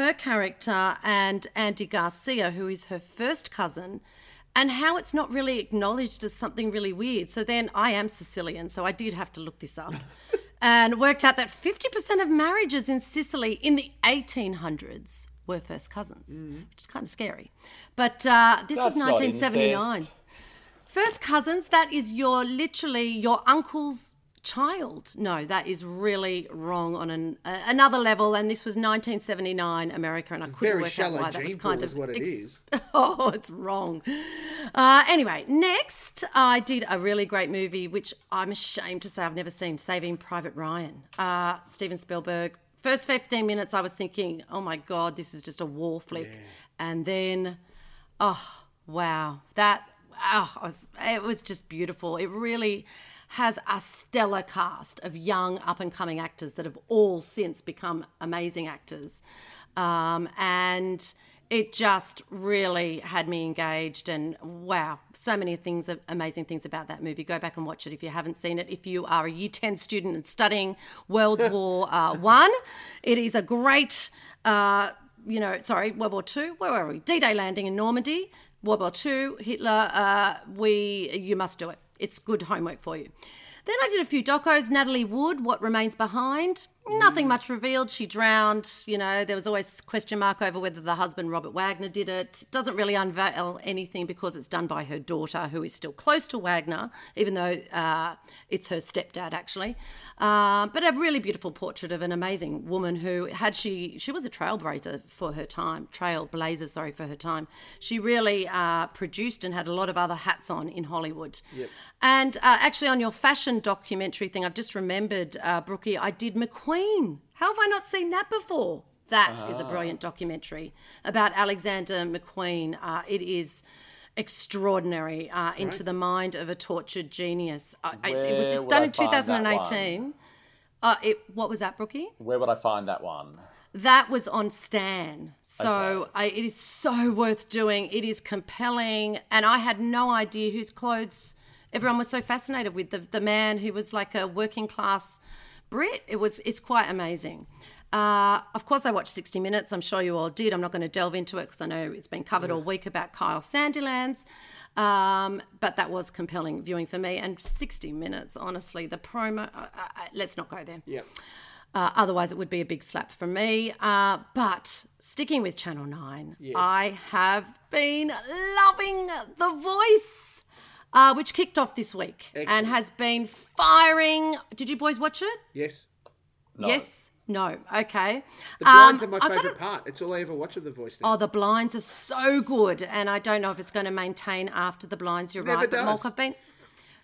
her character and andy garcia who is her first cousin and how it's not really acknowledged as something really weird. So then i am sicilian so i did have to look this up and worked out that 50% of marriages in sicily in the 1800s were first cousins, which is kind of scary. But uh, this was That's not 1979. incest. First cousins, that is your literally your uncle's child. No, that is really wrong on an, uh, another level. And this was 1979 America, and I couldn't work out why that was kind of what it ex- is. oh, it's wrong. Uh, anyway, next I did a really great movie, which I'm ashamed to say I've never seen, Saving Private Ryan. Uh, Steven Spielberg. First 15 minutes, I was thinking, oh my God, this is just a war flick. And then, oh, wow. That, oh, I was, it was just beautiful. It really has a stellar cast of young up and coming actors that have all since become amazing actors. Um, and it just really had me engaged and wow so many things amazing things about that movie go back and watch it if you haven't seen it if you are a year 10 student and studying world war uh, one it is a great uh, you know sorry world war two where were we d-day landing in normandy world war two hitler uh, we you must do it it's good homework for you then I did a few docos. Natalie Wood, What Remains Behind. Nothing much revealed. She drowned. You know, there was always question mark over whether the husband Robert Wagner did it. Doesn't really unveil anything because it's done by her daughter, who is still close to Wagner, even though uh, it's her stepdad actually. Uh, but a really beautiful portrait of an amazing woman who had she she was a trailblazer for her time. Trailblazer, sorry, for her time. She really uh, produced and had a lot of other hats on in Hollywood. And uh, actually, on your fashion documentary thing, I've just remembered, uh, Brookie, I did McQueen. How have I not seen that before? That is a brilliant documentary about Alexander McQueen. Uh, it is extraordinary uh, into the mind of a tortured genius. Uh, it, it was done I in 2018. Uh, it, what was that, Brookie? Where would I find that one? That was on Stan. So I, it is so worth doing. It is compelling. And I had no idea whose clothes everyone was so fascinated with. The, the man who was like a working class Brit. It was it's quite amazing. Uh, of course, I watched 60 Minutes. I'm sure you all did. I'm not going to delve into it because I know it's been covered all week about Kyle Sandilands. Um, but that was compelling viewing for me. And 60 Minutes, honestly, the promo. Uh, uh, let's not go there. Yeah. Uh, otherwise, it would be a big slap for me. Uh, but sticking with Channel 9, I have been loving The Voice, uh, which kicked off this week and has been firing. Did you boys watch it? Yes. No. Yes? No. Okay. The blinds Um, are my I gotta- favourite part. It's all I ever watch of The Voice now. Oh, the blinds are so good, and I don't know if it's going to maintain after the blinds. You're Never right, but Mark, does. I've been,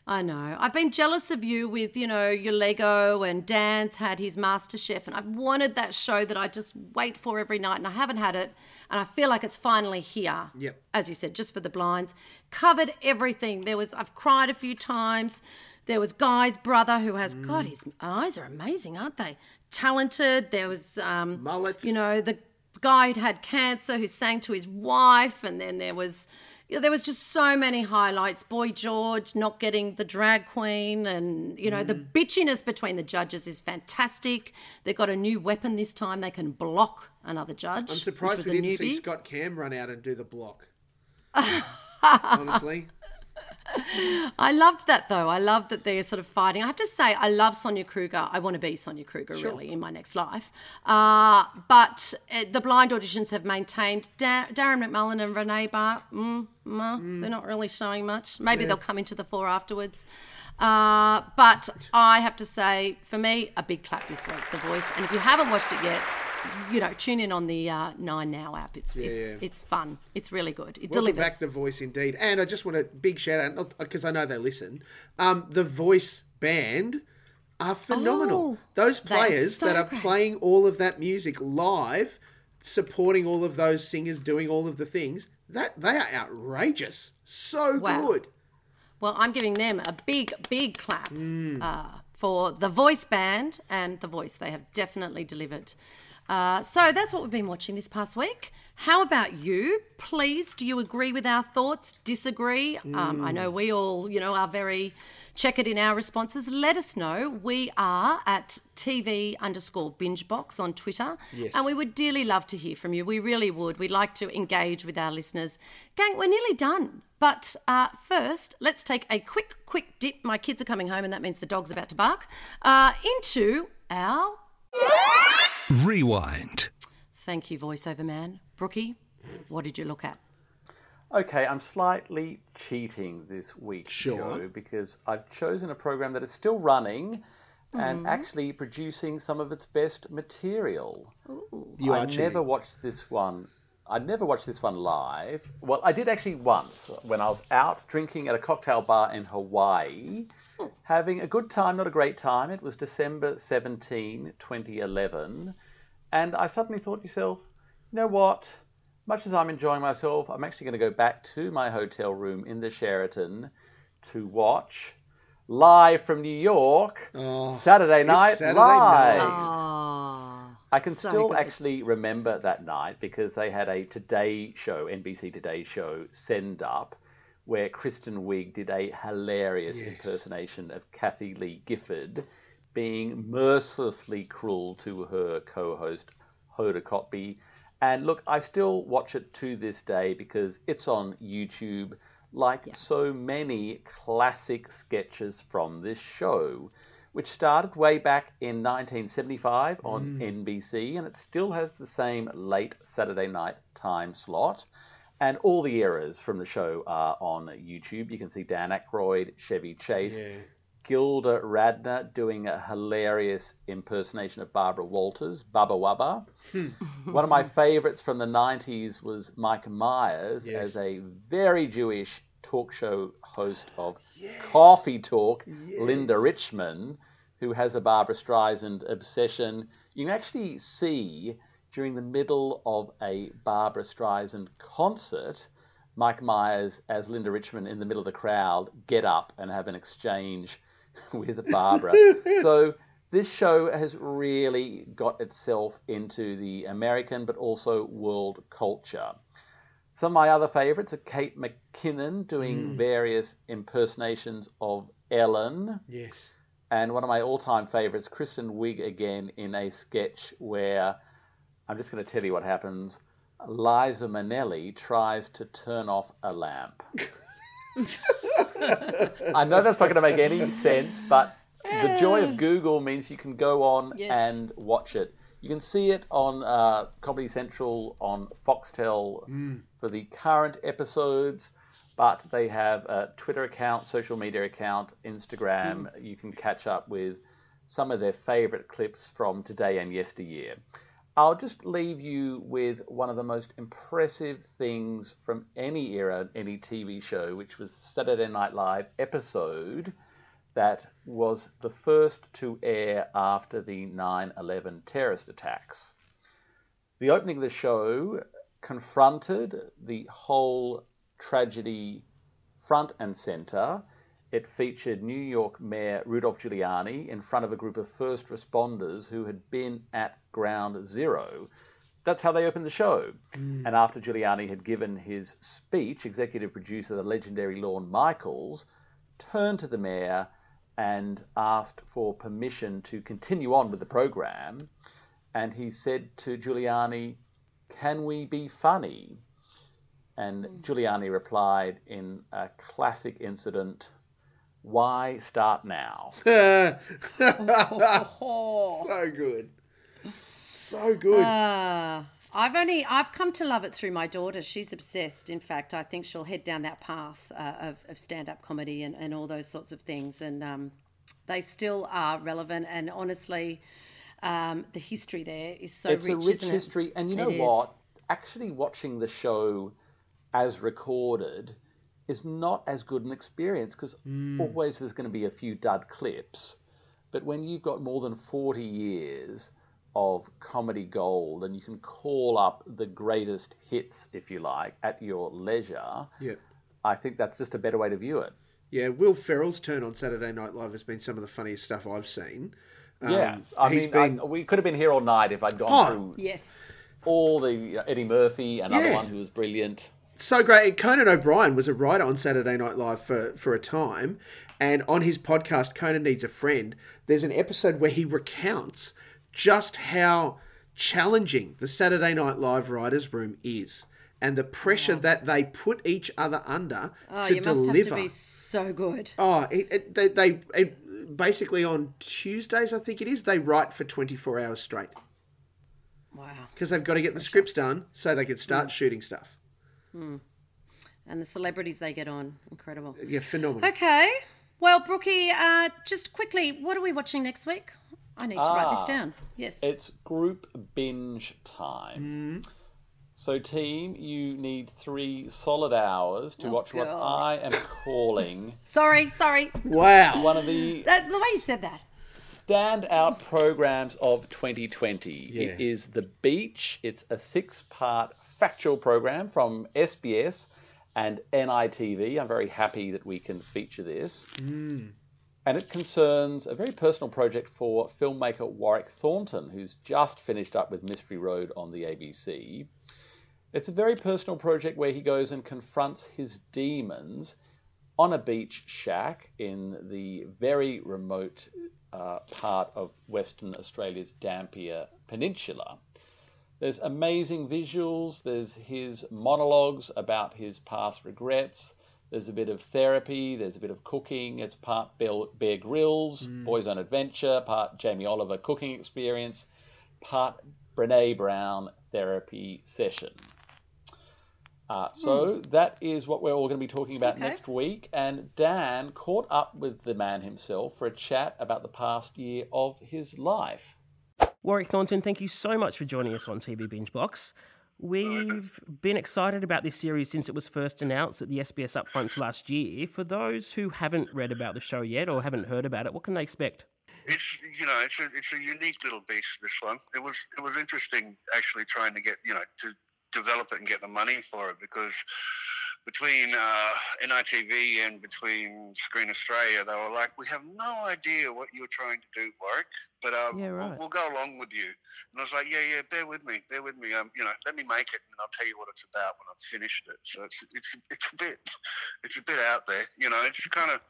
I know, I've been jealous of you with you know your Lego and Dan's had his Master Chef, and I've wanted that show that I just wait for every night, and I haven't had it, and I feel like it's finally here. Yep. As you said, just for the blinds, covered everything. There was I've cried a few times. There was Guy's brother who has Mm. God, his eyes are amazing, aren't they? Talented. There was um, Mullets. You know the guy who'd had cancer who sang to his wife, and then there was. You know, there was just so many highlights. Boy George not getting the drag queen, and you know the Mm. bitchiness between the judges is fantastic. They've got a new weapon this time; they can block another judge. I'm surprised we didn't see. Scott Cam run out and do the block. Honestly. I loved that though. I loved that they're sort of fighting. I have to say, I love Sonia Kruger. I want to be Sonia Kruger really in my next life. Uh, but uh, the blind auditions have maintained da- Darren McMullen and Renee Bargh. Mm, mm, They're not really showing much. Maybe they'll come into the fore afterwards. Uh, but I have to say, for me, a big clap this week, The Voice. And if you haven't watched it yet, you know, tune in on the uh, Nine Now app. It's it's yeah. it's fun. It's really good. It Welcome delivers. back to Voice indeed. And I just want a big shout out, because I know they listen. Um, the Voice band are phenomenal. Oh, Those they are players so that are playing all of that music live, supporting all of those singers, doing all of the things, that they are outrageous. So Wow. good. Well, I'm giving them a big, big clap Mm. uh, for the voice band and the voice. They have definitely delivered. Uh, so that's what we've been watching this past week. How about you? Please, do you agree with our thoughts? Disagree? Um, I know Mm. we all, you know, are very checkered in our responses. Let us know. We are at TV underscore binge box on Twitter. Yes. And we would dearly love to hear from you. We really would. We'd like to engage with our listeners. Gang, we're nearly done. But uh, first, let's take a quick, quick dip. My kids are coming home, and that means the dog's about to bark. Uh, into our Rewind. Thank you, voiceover man. Brookie, what did you look at? Okay, I'm slightly cheating this week, Sure. Joe, because I've chosen a program that is still running Mm-hmm. and actually producing some of its best material. You I are cheating. never watched this one. I never watched this one live. Well, I did actually once when I was out drinking at a cocktail bar in Hawaii, having a good time, not a great time. It was December 17, 2011. And I suddenly thought to yourself, you know what? Much as I'm enjoying myself, I'm actually going to go back to my hotel room in the Sheraton to watch live from New York Oh, Saturday night Saturday live. night. Oh, I can So still good. actually remember that night because they had a Today show, NBC Today show, send up where Kristen Wiig did a hilarious Yes. impersonation of Kathie Lee Gifford being mercilessly cruel to her co host, Hoda Kotb. And look, I still watch it to this day because it's on YouTube, like so many classic sketches from this show which started way back in 1975 on mm. NBC, and it still has the same late Saturday night time slot. And all the eras from the show are on YouTube. You can see Dan Aykroyd, Chevy Chase, Gilda Radner doing a hilarious impersonation of Barbara Walters, Baba Wawa. Hmm. One of my favorites from the 90s was Mike Myers Yes. as a very Jewish talk show host of Coffee Talk, Linda Richman, who has a Barbra Streisand obsession. You can actually see during the middle of a Barbra Streisand concert, Mike Myers as Linda Richman in the middle of the crowd get up and have an exchange with Barbara. so this show has really got itself into the American but also world culture. Some of my other favorites are Kate McKinnon doing hmm. various impersonations of Ellen. Yes. And one of my all time favorites, Kristen Wiig again in a sketch where I'm just going to tell you what happens. Liza Minnelli tries to turn off a lamp. I know that's not going to make any sense, but the joy of eh. Google means you can go on Yes. and watch it. You can see it on uh, Comedy Central, on Foxtel mm. for the current episodes, but they have a Twitter account, social media account, Instagram. Mm. You can catch up with some of their favorite clips from today and yesteryear. I'll just leave you with one of the most impressive things from any era, any TV show, which was Saturday Night Live episode that was the first to air after the 9 11 terrorist attacks. The opening of the show confronted the whole tragedy front and center. It featured New York Mayor Rudolph Giuliani in front of a group of first responders who had been at ground zero. That's how they opened the show. Hmm. And after Giuliani had given his speech, executive producer, the legendary Lorne Michaels, turned to the mayor and asked for permission to continue on with the program. And he said to Giuliani, Can we be funny? And hmm. Giuliani replied in a classic incident, Why start now? so good. So good. Uh, I've only I've come to love it through my daughter. She's obsessed. In fact, I think she'll head down that path uh, of, of stand up comedy and, and all those sorts of things. And um, they still are relevant. And honestly, um, the history there is so it's rich. a rich isn't it? history. And you know It is. what? Actually, watching the show as recorded is not as good an experience because Hmm. always there's going to be a few dud clips. But when you've got more than 40 years of comedy gold and you can call up the greatest hits, if you like, at your leisure, yeah. I think that's just a better way to view it. Yeah, Will Ferrell's turn on Saturday Night Live has been some of the funniest stuff I've seen. yeah, Um, I mean, been- I, we could have been here all night if I'd gone Oh, through Yes. all the uh, Eddie Murphy, another Yeah. one who was brilliant. So great. Conan O'Brien was a writer on Saturday Night Live for, for a time. And on his podcast, Conan Needs a Friend, there's an episode where he recounts just how challenging the Saturday Night Live writers' room is and the pressure that they put each other under Oh, to you must deliver. have to be so good. Oh, it, it, they, they it, basically on Tuesdays, I think it is, they write for 24 hours straight. Wow. because they've got to get the scripts done so they can start mm. shooting stuff. And the celebrities they get on. Incredible. Yeah, phenomenal. Okay. Well, Brookie, uh, just quickly, what are we watching next week? I need to write this Ah, down. Yes. It's group binge time. So, team, you need three solid hours to watch what I am calling sorry, sorry. Wow. one of the That, the way you said that. standout programs of 2020. Yeah. It is The Beach. It's a six part factual program from SBS and NITV. I'm very happy that we can feature this. And it concerns a very personal project for filmmaker Warwick Thornton, who's just finished up with Mystery Road on the ABC. It's a very personal project where he goes and confronts his demons on a beach shack in the very remote uh, part of Western Australia's Dampier Peninsula. There's amazing visuals, there's his monologues about his past regrets, there's a bit of therapy, there's a bit of cooking, it's part Bear, Bear Grylls, Boys on Adventure, part Jamie Oliver cooking experience, part Brene Brown therapy session. Uh, so that is what we're all going to be talking about Okay. next week. And Dan caught up with the man himself for a chat about the past year of his life. Warwick Thornton, thank you so much for joining us on TV Binge Box. We've been excited about this series since it was first announced at the SBS Upfronts last year. For those who haven't read about the show yet or haven't heard about it, what can they expect? it's you know it's a it's a unique little beast this one it was it was interesting actually trying to get you know to develop it and get the money for it because between uh, NITV and between Screen Australia they were like we have no idea what you're trying to do Warwick but um, Yeah, we'll, we'll go along with you. And I was like yeah yeah bear with me bear with me um you know let me make it and I'll tell you what it's about when I've finished it. So it's it's it's a bit it's a bit out there you know it's kind of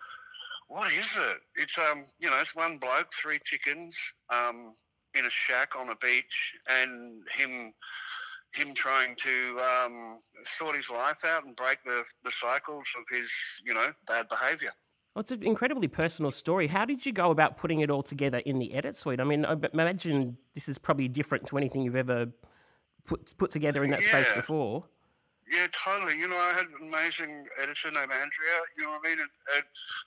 what is it? It's um, you know, it's one bloke, three chickens, um, in a shack on a beach, and him, him trying to um, sort his life out and break the the cycles of his, you know, bad behaviour. Well, it's an incredibly personal story. How did you go about putting it all together in the edit suite? I mean, I imagine this is probably different to anything you've ever put put together in that space before. Yeah, totally. You know, I had an amazing editor named Andrea. You know what I mean? And, and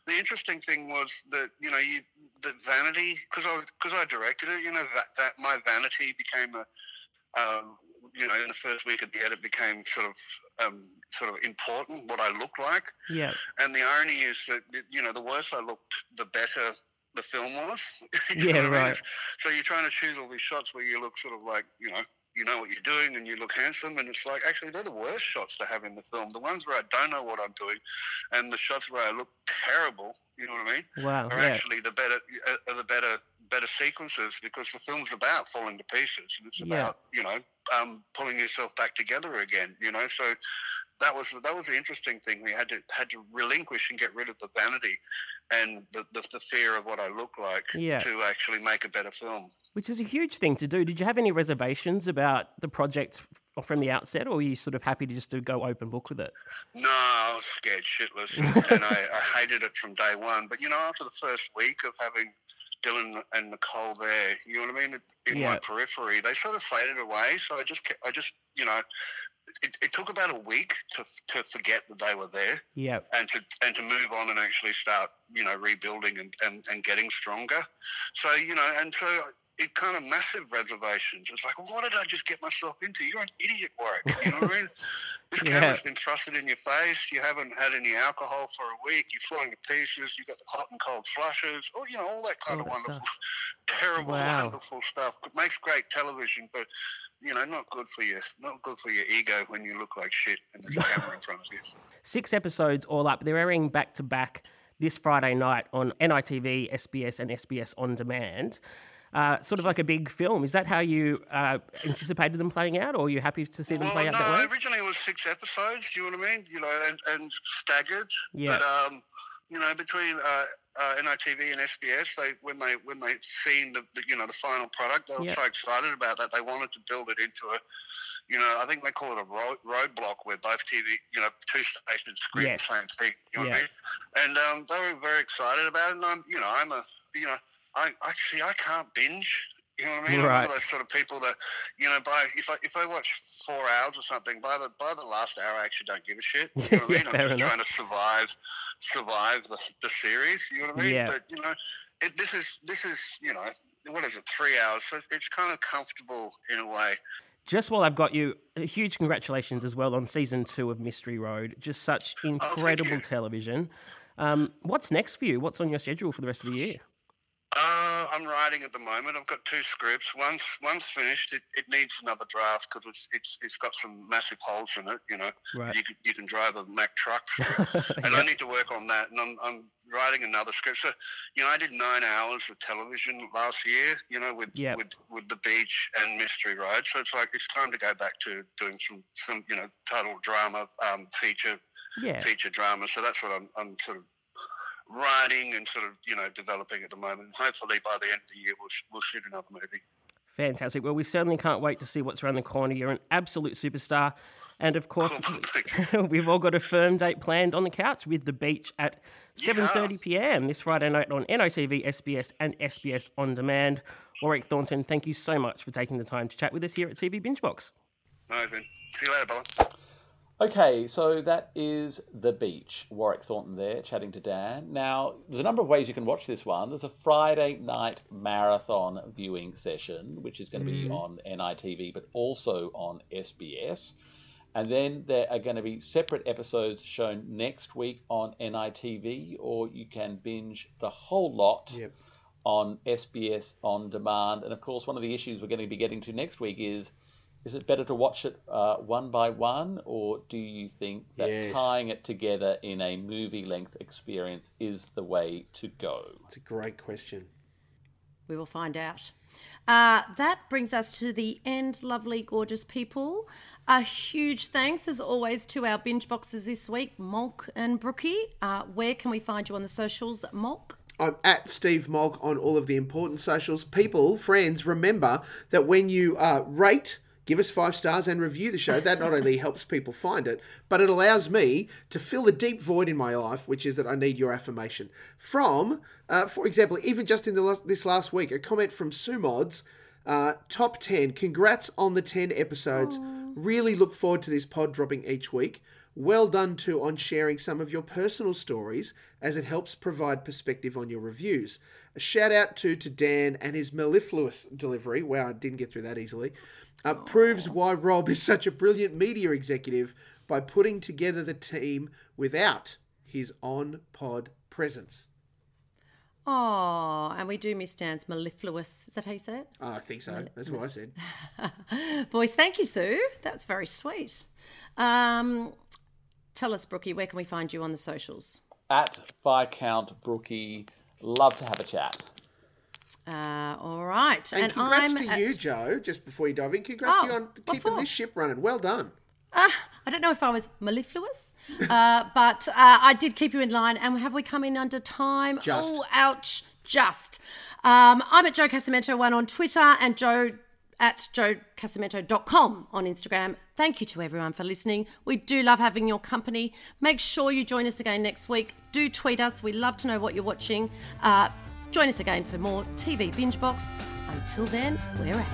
the interesting thing was that you know you the vanity because I because I directed it. You know that that my vanity became a um, you know in the first week of the edit it became sort of um, sort of important what I look like. Yeah. And the irony is that you know the worse I looked, the better the film was. Yeah, what I mean? right. So you're trying to choose all these shots where you look sort of like you know you know what you're doing and you look handsome, and it's like actually they're the worst shots to have in the film. The ones where I don't know what I'm doing, and the shots where I look terrible. You know what I mean? Wow. Are Yeah. actually the better uh, are the better better sequences because the film's about falling to pieces and it's Yeah. about you know um, pulling yourself back together again. You know, so that was that was the interesting thing. We had to had to relinquish and get rid of the vanity and the, the, the fear of what I look like Yeah. to actually make a better film. Which is a huge thing to do. Did you have any reservations about the project from the outset, or were you sort of happy to just to go open book with it? No, I was scared shitless, and I, I hated it from day one. But you know, after the first week of having Dylan and Nicole there, you know what I mean, in Yeah. my periphery, they sort of faded away. So I just, kept, I just, you know, it, it took about a week to to forget that they were there Yeah. and to and to move on and actually start, you know, rebuilding and, and, and getting stronger. So you know, and so it kind of massive reservations. It's like, what did I just get myself into? You're an idiot, Warwick. You know what I mean? This Yeah. camera's been thrusted in your face. You haven't had any alcohol for a week. You're falling to pieces. You've got the hot and cold flushes. Oh, you know all that kind All of that wonderful, stuff. terrible, Wow. wonderful stuff. It makes great television, but you know, not good for you. Not good for your ego when you look like shit and there's a camera in front of you. Six episodes all up. They're airing back to back this Friday night on NITV, SBS, and SBS On Demand. Uh, sort of like a big film. Is that how you uh, anticipated them playing out, or are you happy to see them well, play out no, that way? originally it was six episodes. Do you know what I mean? You know, and, and staggered. Yeah. But um, you know, between uh, uh, NITV and SBS, they when they when they seen the, the you know the final product, they were so excited about that. They wanted to build it into a. You know, I think they call it a road, roadblock where both TV, you know, two stations screen Yes. the same thing. You know Yeah. what I mean? And um, they were very excited about it. And I'm, you know, I'm a, you know, I actually I can't binge You know what I mean? I'm Right. one of those sort of people that, you know, by if I if I watch four hours or something, by the by the last hour, I actually don't give a shit. You know what I mean? fair I'm just enough. trying to survive survive the, the series. You know what I mean? Yeah. But you know, it, this is this is you know what is it? Three hours. So it's kind of comfortable in a way. Just while I've got you, a huge congratulations as well on season two of Mystery Road. Just such incredible you. television. Um, what's next for you? What's on your schedule for the rest of the year? Writing at the moment. I've got two scripts. One's one's finished. It, it needs another draft because it's, it's it's got some massive holes in it. You know, Right. you can you can drive a Mack truck, and I need to work on that. And I'm I'm writing another script. So, you know, I did nine hours of television last year. You know, with Yep. with with the beach and Mystery Road. So it's like it's time to go back to doing some some you know total drama um, feature Yeah. feature drama. So that's what I'm, I'm sort of writing and sort of you know developing at the moment. Hopefully by the end of the year we'll, sh- we'll shoot another movie. Fantastic. Well, we certainly can't wait to see what's around the corner. You're an absolute superstar. And of course, oh, we've all got a firm date planned on the couch with the beach at 7.30 p.m. this Friday night on NITV, SBS and SBS On Demand. Warwick Thornton, thank you so much for taking the time to chat with us here at TV Binge Box. No, then. See you later, Bella. Okay, so that is The Beach. Warwick Thornton there chatting to Dan. Now, there's a number of ways you can watch this one. There's a Friday night marathon viewing session, which is going to be mm-hmm. on NITV, but also on SBS. And then there are going to be separate episodes shown next week on NITV, or you can binge the whole lot Yep. on SBS on demand. And of course, one of the issues we're going to be getting to next week is is it better to watch it uh, one by one, or do you think that Yes. tying it together in a movie length experience is the way to go? It's a great question. We will find out. Uh, that brings us to the end, lovely, gorgeous people. A huge thanks, as always, to our binge boxes this week, Molk and Brookie. Uh, where can we find you on the socials, Molk? I'm at Steve Molk on all of the important socials. People, friends, remember that when you uh, rate, give us five stars, and review the show, that not only helps people find it, but it allows me to fill the deep void in my life, which is that I need your affirmation. From, uh, for example, even just in the last, this last week, a comment from Sumods. Uh, top 10. Congrats on the 10 episodes. Really look forward to this pod dropping each week. Well done too on sharing some of your personal stories as it helps provide perspective on your reviews. A shout out to, to Dan and his mellifluous delivery. Wow, I didn't get through that easily. Uh, proves why Rob is such a brilliant media executive by putting together the team without his on pod presence. Oh, and we do miss Dan's mellifluous. Is that how you say it? Oh, I think so. That's what I said. Voice, thank you, Sue. That's very sweet. Um, tell us, Brookie, where can we find you on the socials? At Viscount Brookie, love to have a chat. Uh, all right. And, congrats I'm to at- you, Joe, just before you dive in. Congrats to Oh, you on keeping this ship running. Well done. I don't know if I was mellifluous, uh, but uh, I did keep you in line. And have we come in under time? Just. Oh, ouch. Just. Um, I'm at Joe Casamento one on Twitter and Joe at joecasamento.com on Instagram. Thank you to everyone for listening. We do love having your company. Make sure you join us again next week. Do tweet us. We love to know what you're watching. Join us again for more TV Binge Box. Until then, we're out.